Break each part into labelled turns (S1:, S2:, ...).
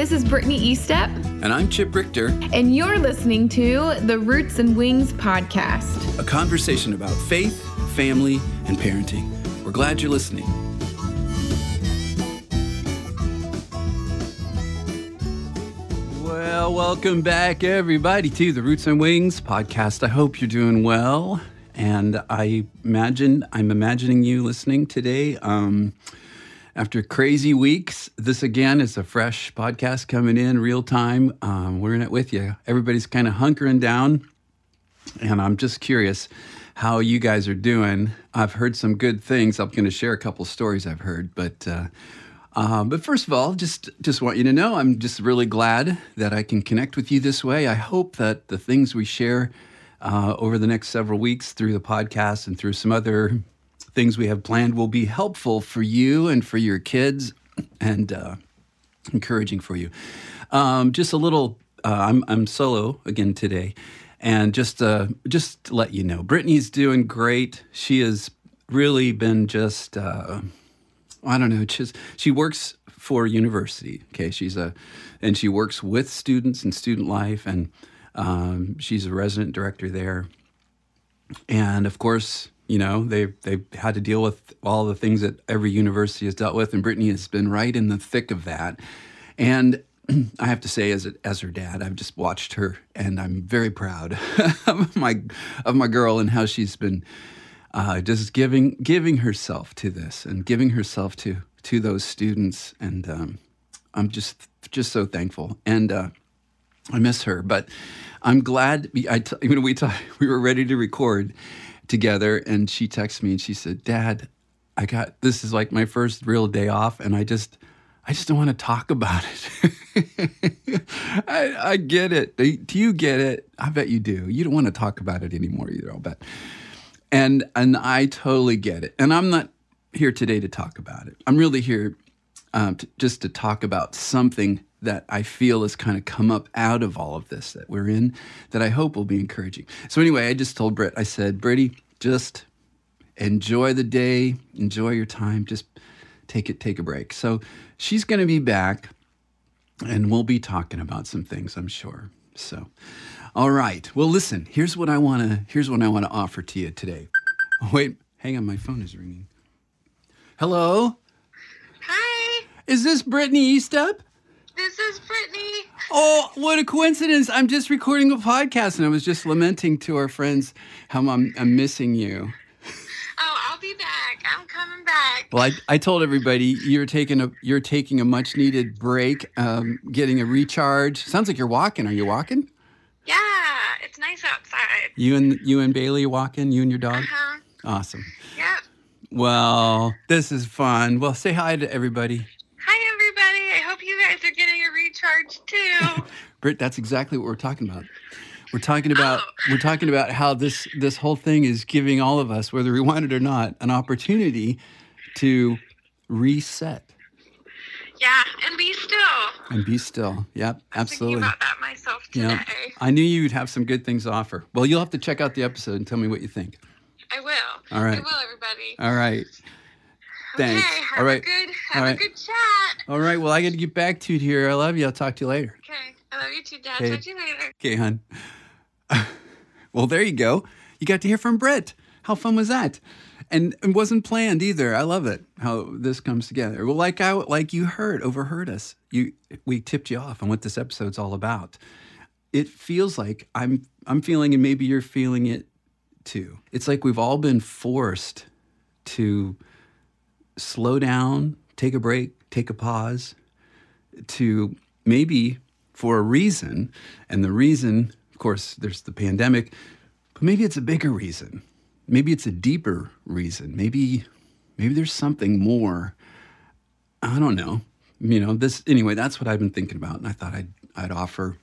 S1: this is Brittany Estep.
S2: And I'm Chip Richter.
S1: And you're listening to the Roots and Wings podcast,
S2: a conversation about faith, family, and parenting. We're glad you're listening. Well, welcome back, everybody, to the Roots and Wings podcast. I hope you're doing well. And I imagine, I'm imagining you listening today. Um, after crazy weeks, this again is a fresh podcast coming in real time. Um, we're in it with you. Everybody's kind of hunkering down, and I'm just curious how you guys are doing. I've heard some good things. I'm going to share a couple stories I've heard, but uh, uh, but first of all, just just want you to know I'm just really glad that I can connect with you this way. I hope that the things we share uh, over the next several weeks through the podcast and through some other things we have planned will be helpful for you and for your kids and uh, encouraging for you. Um, just a little, uh, I'm, I'm solo again today. And just, uh, just to let you know, Brittany's doing great. She has really been just, uh, I don't know, just, she works for university. Okay. She's a, and she works with students in student life. And um, she's a resident director there. And of course, you know they've they've had to deal with all the things that every university has dealt with and brittany has been right in the thick of that. And i have to say as as her dad i've just watched her and i'm very proud of my of my girl and how she's been uh, just giving giving herself to this and giving herself to to those students. And um, i'm just just so thankful. And uh, i miss her but i'm glad I t- you know we t- we were ready to record together and she texted me and she said, Dad, I got this is like my first real day off and I just I just don't want to talk about it. I, I, get it. Do you get it? I bet you do. You don't want to talk about it anymore either, I'll bet. And and I totally get it. And I'm not here today to talk about it. I'm really here um, to, just to talk about something that I feel has kind of come up out of all of this that we're in that I hope will be encouraging. So, anyway, I just told Britt, I said, Brittany, just enjoy the day, enjoy your time, just take it, take a break. So, she's going to be back and we'll be talking about some things, I'm sure. So, all right. Well, listen, here's what I want to here's what I want to offer to you today. Oh, wait, hang on, my phone is ringing. Hello?
S3: Hi.
S2: Is this Brittany Estep?
S3: This is Brittany.
S2: Oh, what a coincidence. I'm just recording a podcast and I was just lamenting to our friends how I'm, I'm missing you.
S3: Oh, I'll be back. I'm coming back.
S2: Well, I, I told everybody you're taking a you're taking a much needed break, um, getting a recharge. Sounds like you're walking. Are you walking?
S3: Yeah, it's nice outside.
S2: You and you and Bailey walking. You and your dog.
S3: Uh-huh.
S2: Awesome.
S3: Yep.
S2: Well, this is fun. Well, say hi to everybody.
S3: Hi, everybody. I hope you guys are recharge too.
S2: Britt, that's exactly what we're talking about. We're talking about oh. we're talking about how this this whole thing is giving all of us, whether we want it or not, an opportunity to reset.
S3: Yeah, and be still.
S2: And be still. Yep, absolutely.
S3: I'm about that myself today. Yeah,
S2: I knew you'd have some good things to offer. Well, you'll have to check out the episode and tell me what you think.
S3: I will.
S2: All right. I
S3: will, everybody.
S2: All right. Thanks.
S3: Okay, have All right. a good have All right. a good chat.
S2: All right. Well, I got to get back to it here. I love you. I'll talk to you later.
S3: Okay. I love you too, Dad. Okay. Talk to you later.
S2: Okay, hon. well, there you go. You got to hear from Britt. How fun was that? And it wasn't planned either. I love it how this comes together. Well, like I like you heard, overheard us. You we tipped you off on what this episode's all about. It feels like I'm I'm feeling, and maybe you're feeling it too. It's like we've all been forced to slow down, take a break, take a pause, to maybe for a reason. And the reason, of course, there's the pandemic, but maybe it's a bigger reason. Maybe it's a deeper reason. Maybe maybe there's something more. I don't know. You know, this anyway, that's what I've been thinking about and I thought I'd I'd offer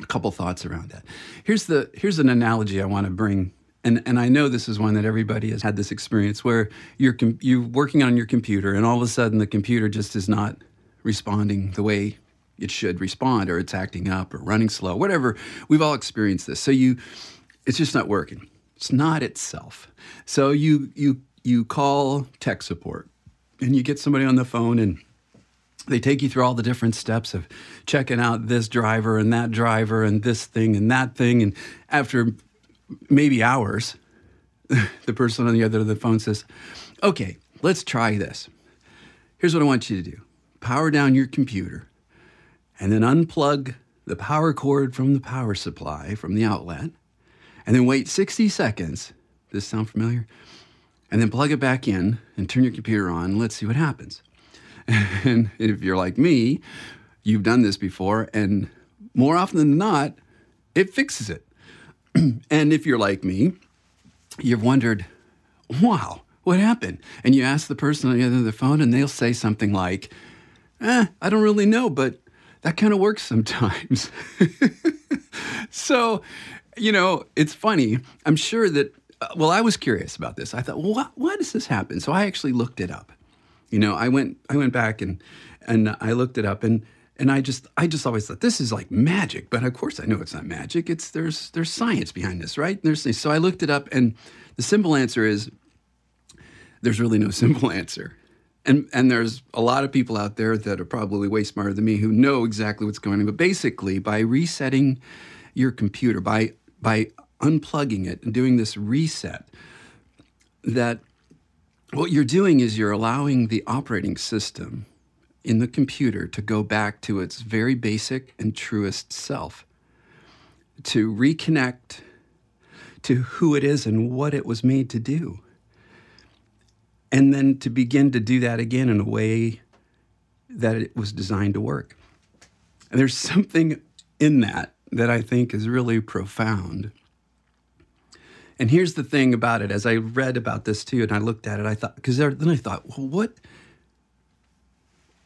S2: a couple thoughts around that. Here's the here's an analogy I want to bring and and I know this is one that everybody has had this experience where you're you're working on your computer and all of a sudden the computer just is not responding the way it should respond or it's acting up or running slow whatever. We've all experienced this. So you it's just not working. It's not itself. So you you you call tech support and you get somebody on the phone and they take you through all the different steps of checking out this driver and that driver and this thing and that thing. And after maybe hours, the person on the other end of the phone says, Okay, let's try this. Here's what I want you to do power down your computer and then unplug the power cord from the power supply from the outlet and then wait 60 seconds. Does this sound familiar? And then plug it back in and turn your computer on. Let's see what happens. And if you're like me, you've done this before, and more often than not, it fixes it. and if you're like me, you've wondered, wow, what happened? And you ask the person on the other end of the phone, and they'll say something like, eh, I don't really know, but that kind of works sometimes. so, you know, it's funny. I'm sure that, uh, well, I was curious about this. I thought, well, why, why does this happen? So I actually looked it up. You know, I went, I went back and, and I looked it up and, and I just, I just always thought this is like magic, but of course I know it's not magic. It's there's, there's science behind this, right? There's, so I looked it up, and the simple answer is, there's really no simple answer. And, and there's a lot of people out there that are probably way smarter than me who know exactly what's going on. But basically, by resetting your computer, by by unplugging it and doing this reset, that what you're doing is you're allowing the operating system in the computer to go back to its very basic and truest self, to reconnect to who it is and what it was made to do. And then to begin to do that again in a way that it was designed to work. And there's something in that that I think is really profound. And here's the thing about it as I read about this too, and I looked at it, I thought, because then I thought, well, what,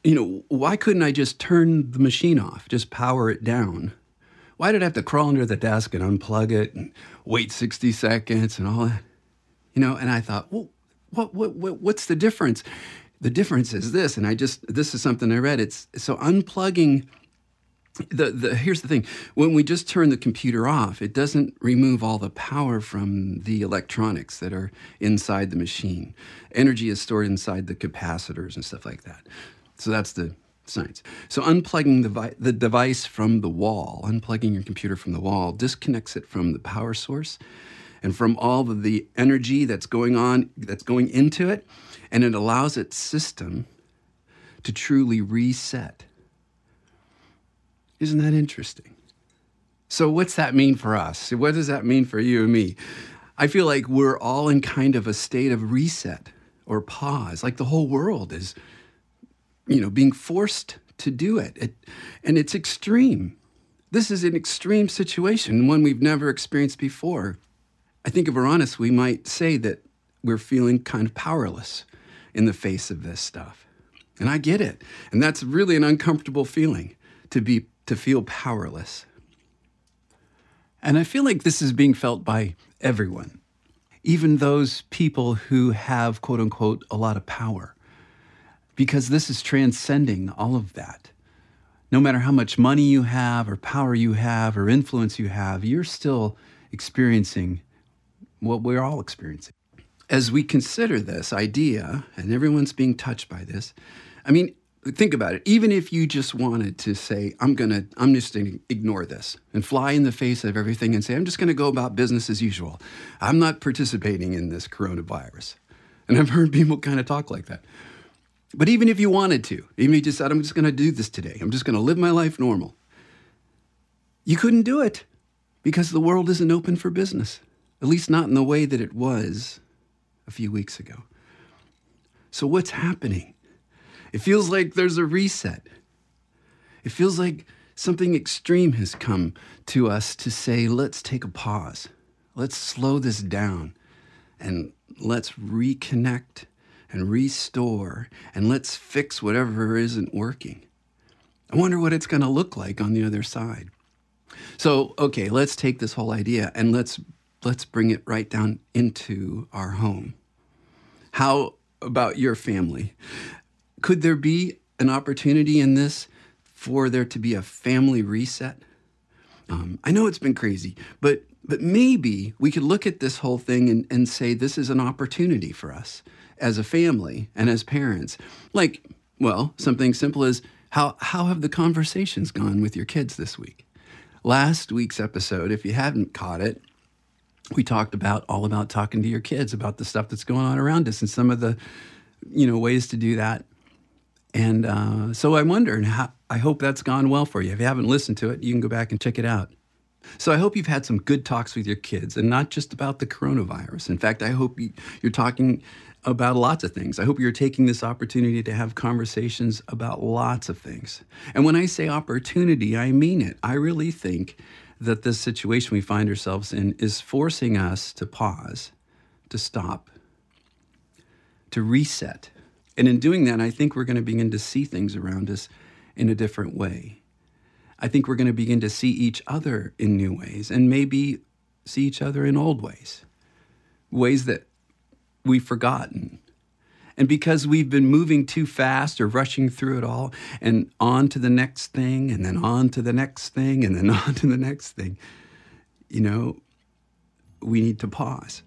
S2: you know, why couldn't I just turn the machine off, just power it down? Why did I have to crawl under the desk and unplug it and wait 60 seconds and all that? You know, and I thought, well, what, what, what what's the difference? The difference is this, and I just, this is something I read. It's so unplugging the, the here's the thing when we just turn the computer off it doesn't remove all the power from the electronics that are inside the machine energy is stored inside the capacitors and stuff like that so that's the science so unplugging the, the device from the wall unplugging your computer from the wall disconnects it from the power source and from all of the energy that's going on that's going into it and it allows its system to truly reset isn't that interesting? So, what's that mean for us? What does that mean for you and me? I feel like we're all in kind of a state of reset or pause, like the whole world is, you know, being forced to do it. it and it's extreme. This is an extreme situation, one we've never experienced before. I think if we're honest, we might say that we're feeling kind of powerless in the face of this stuff. And I get it. And that's really an uncomfortable feeling to be to feel powerless. And I feel like this is being felt by everyone, even those people who have, quote unquote, a lot of power, because this is transcending all of that. No matter how much money you have, or power you have, or influence you have, you're still experiencing what we're all experiencing. As we consider this idea, and everyone's being touched by this, I mean, think about it even if you just wanted to say i'm gonna i'm just gonna ignore this and fly in the face of everything and say i'm just gonna go about business as usual i'm not participating in this coronavirus and i've heard people kind of talk like that but even if you wanted to even if you said i'm just gonna do this today i'm just gonna live my life normal you couldn't do it because the world isn't open for business at least not in the way that it was a few weeks ago so what's happening it feels like there's a reset. It feels like something extreme has come to us to say, let's take a pause. Let's slow this down and let's reconnect and restore and let's fix whatever isn't working. I wonder what it's going to look like on the other side. So, okay, let's take this whole idea and let's let's bring it right down into our home. How about your family? Could there be an opportunity in this for there to be a family reset? Um, I know it's been crazy, but but maybe we could look at this whole thing and, and say this is an opportunity for us as a family and as parents. Like Well, something simple as how, how have the conversations gone with your kids this week? Last week's episode, if you hadn't caught it, we talked about all about talking to your kids about the stuff that's going on around us and some of the you know ways to do that and uh, so i'm wondering how i hope that's gone well for you if you haven't listened to it you can go back and check it out so i hope you've had some good talks with your kids and not just about the coronavirus in fact i hope you, you're talking about lots of things i hope you're taking this opportunity to have conversations about lots of things and when i say opportunity i mean it i really think that this situation we find ourselves in is forcing us to pause, to stop, to reset. And in doing that, I think we're going to begin to see things around us in a different way. I think we're going to begin to see each other in new ways and maybe see each other in old ways, ways that we've forgotten and because we've been moving too fast or rushing through it all and on to the next thing and then on to the next thing and then on to the next thing, you know, we need to pause.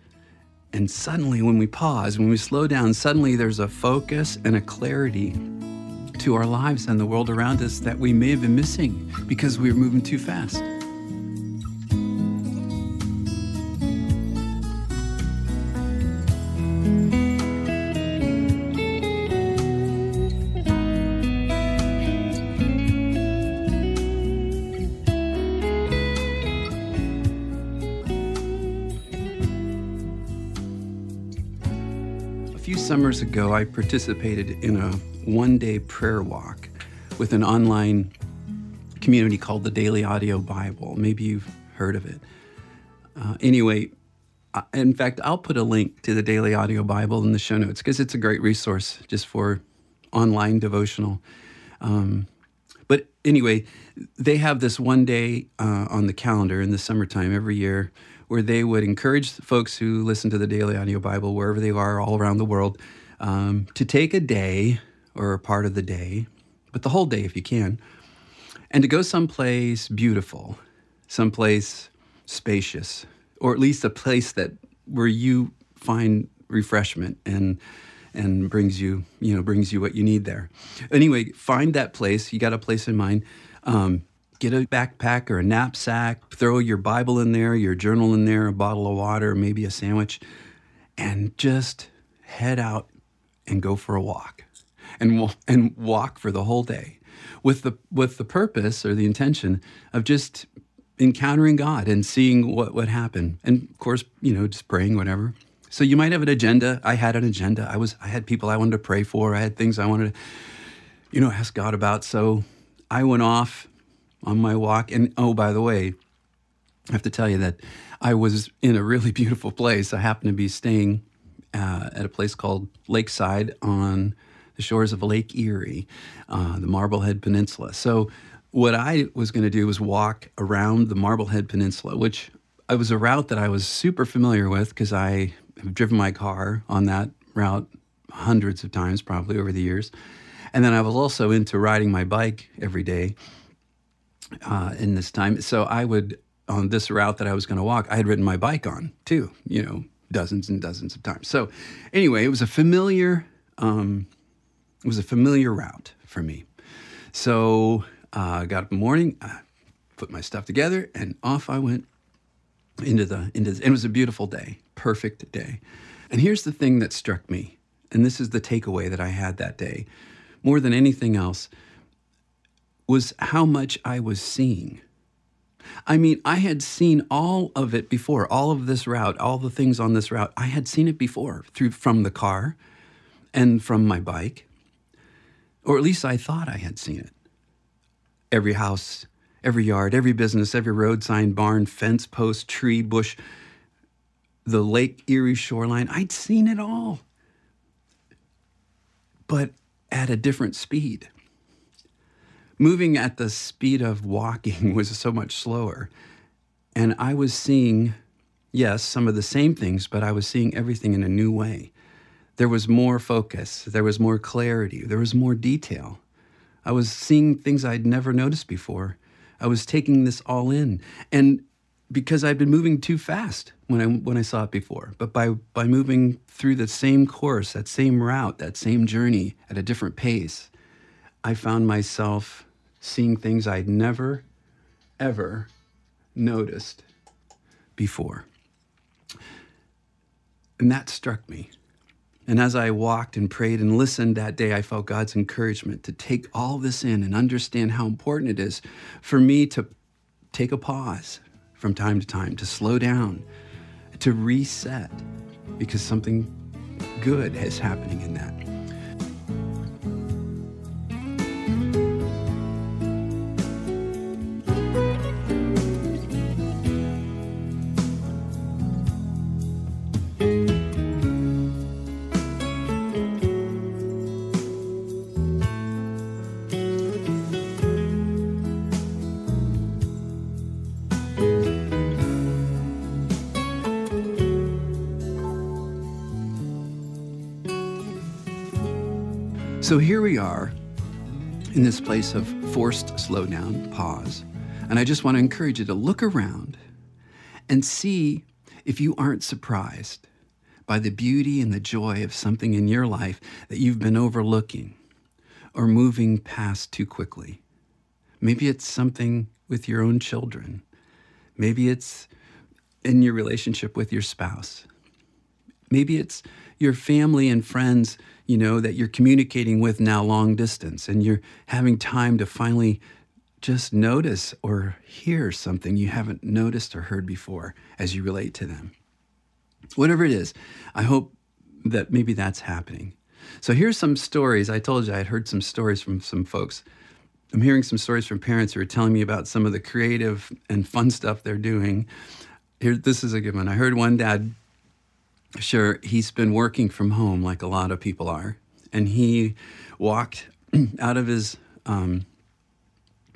S2: And suddenly, when we pause, when we slow down, suddenly there's a focus and a clarity to our lives and the world around us that we may have been missing because we were moving too fast. I participated in a one day prayer walk with an online community called the Daily Audio Bible. Maybe you've heard of it. Uh, anyway, in fact, I'll put a link to the Daily Audio Bible in the show notes because it's a great resource just for online devotional. Um, but anyway, they have this one day uh, on the calendar in the summertime every year where they would encourage folks who listen to the Daily Audio Bible, wherever they are all around the world, um, to take a day or a part of the day, but the whole day if you can, and to go someplace beautiful, someplace spacious, or at least a place that where you find refreshment and and brings you you know brings you what you need there. Anyway, find that place. You got a place in mind. Um, get a backpack or a knapsack, throw your Bible in there, your journal in there, a bottle of water, maybe a sandwich, and just head out and go for a walk and, and walk for the whole day with the, with the purpose or the intention of just encountering God and seeing what would happen. And of course, you know, just praying, whatever. So you might have an agenda. I had an agenda. I was I had people I wanted to pray for. I had things I wanted to, you know, ask God about. So I went off on my walk. And oh, by the way, I have to tell you that I was in a really beautiful place. I happened to be staying uh, at a place called Lakeside on the shores of Lake Erie, uh, the Marblehead Peninsula. So, what I was going to do was walk around the Marblehead Peninsula, which it was a route that I was super familiar with because I have driven my car on that route hundreds of times, probably over the years. And then I was also into riding my bike every day uh, in this time. So I would, on this route that I was going to walk, I had ridden my bike on too, you know, dozens and dozens of times. So anyway, it was a familiar, um, it was a familiar route for me. So uh, I got up in the morning, I put my stuff together, and off I went into the into. The, it was a beautiful day, perfect day. And here's the thing that struck me, and this is the takeaway that I had that day, more than anything else was how much I was seeing. I mean, I had seen all of it before, all of this route, all the things on this route. I had seen it before through from the car and from my bike. Or at least I thought I had seen it. Every house, every yard, every business, every road sign, barn, fence post, tree, bush, the Lake Erie shoreline, I'd seen it all. But at a different speed moving at the speed of walking was so much slower. And I was seeing, yes, some of the same things, but I was seeing everything in a new way. There was more focus, there was more clarity, there was more detail. I was seeing things I'd never noticed before. I was taking this all in. And because I'd been moving too fast when I when I saw it before. But by by moving through the same course, that same route, that same journey at a different pace, I found myself seeing things I'd never, ever noticed before. And that struck me. And as I walked and prayed and listened that day, I felt God's encouragement to take all this in and understand how important it is for me to take a pause from time to time, to slow down, to reset, because something good is happening in that. So here we are in this place of forced slowdown, pause. And I just want to encourage you to look around and see if you aren't surprised by the beauty and the joy of something in your life that you've been overlooking or moving past too quickly. Maybe it's something with your own children. Maybe it's in your relationship with your spouse. Maybe it's your family and friends you know, that you're communicating with now long distance and you're having time to finally just notice or hear something you haven't noticed or heard before as you relate to them. Whatever it is, I hope that maybe that's happening. So here's some stories. I told you I had heard some stories from some folks. I'm hearing some stories from parents who are telling me about some of the creative and fun stuff they're doing. Here, this is a good one. I heard one dad sure, he's been working from home like a lot of people are. And he walked out of his, um,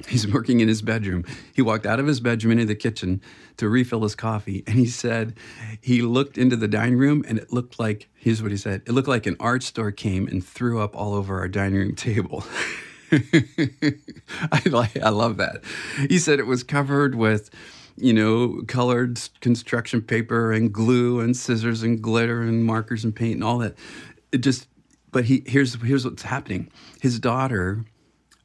S2: he's working in his bedroom. He walked out of his bedroom into the kitchen to refill his coffee. And he said he looked into the dining room and it looked like, here's what he said it looked like an art store came and threw up all over our dining room table. I, like, I love that. He said it was covered with, you know, colored construction paper and glue and scissors and glitter and markers and paint and all that. It just, but he here's here's what's happening. His daughter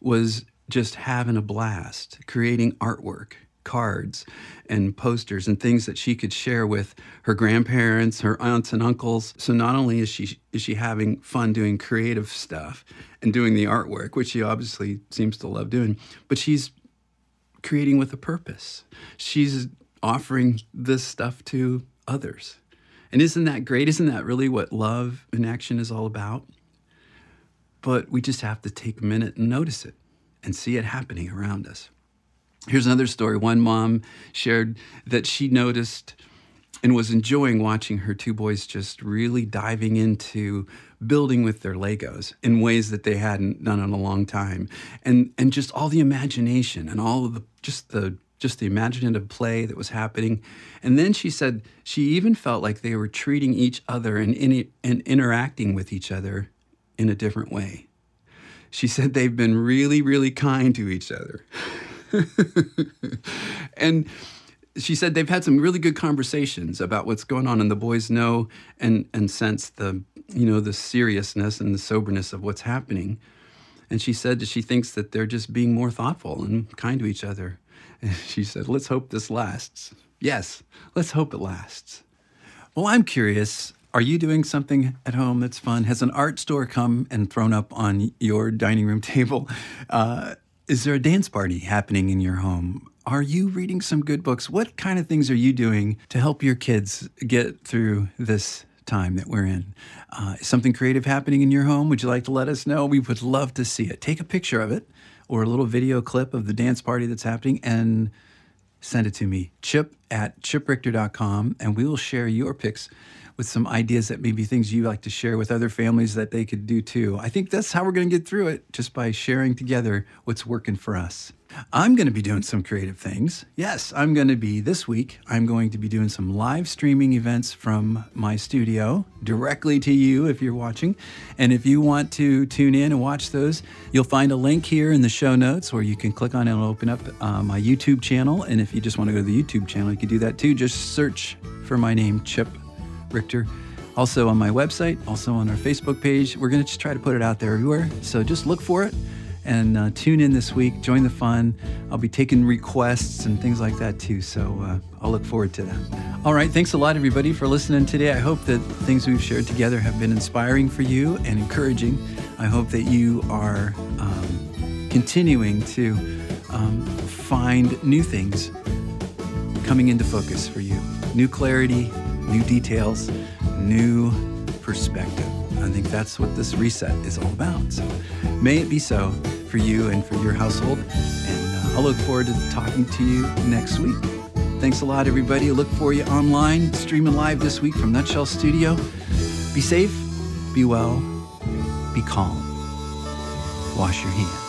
S2: was just having a blast creating artwork, cards, and posters and things that she could share with her grandparents, her aunts and uncles. So not only is she is she having fun doing creative stuff and doing the artwork, which she obviously seems to love doing, but she's creating with a purpose. She's offering this stuff to others. And isn't that great? Isn't that really what love in action is all about? But we just have to take a minute and notice it and see it happening around us. Here's another story. One mom shared that she noticed and was enjoying watching her two boys just really diving into building with their Legos in ways that they hadn't done in a long time. And and just all the imagination and all of the just the just the imaginative play that was happening. And then she said she even felt like they were treating each other and, in, and interacting with each other in a different way. She said they've been really, really kind to each other. and she said they've had some really good conversations about what's going on and the boys know and and sense the you know the seriousness and the soberness of what's happening. And she said that she thinks that they're just being more thoughtful and kind to each other. And she said let's hope this lasts. Yes let's hope it lasts. Well i'm curious are you doing something at home that's fun? Has an art store come and thrown up on your dining room table? Uh, is there a dance party happening in your home are you reading some good books? What kind of things are you doing to help your kids get through this time that we're in? Uh, something creative happening in your home? Would you like to let us know? We would love to see it. Take a picture of it or a little video clip of the dance party that's happening and send it to me, chip at chiprichter.com, and we will share your pics with some ideas that maybe things you like to share with other families that they could do too. I think that's how we're going to get through it, just by sharing together what's working for us. I'm going to be doing some creative things. Yes, I'm going to be this week. I'm going to be doing some live streaming events from my studio directly to you if you're watching. And if you want to tune in and watch those, you'll find a link here in the show notes or you can click on it and open up uh, my YouTube channel. And if you just want to go to the YouTube channel, you can do that too. Just search for my name, Chip Richter. Also on my website, also on our Facebook page. We're going to just try to put it out there everywhere. So just look for it And uh, tune in this week, join the fun. I'll be taking requests and things like that too. So uh, I'll look forward to that. All right. Thanks a lot, everybody, for listening today. I hope that things we've shared together have been inspiring for you and encouraging. I hope that you are um, continuing to um, find new things coming into focus for you new clarity, new details, new perspective. I think that's what this reset is all about. So may it be so for you and for your household. And uh, I'll look forward to talking to you next week. Thanks a lot, everybody. Look for you online, streaming live this week from Nutshell Studio. Be safe, be well, be calm. Wash your hands.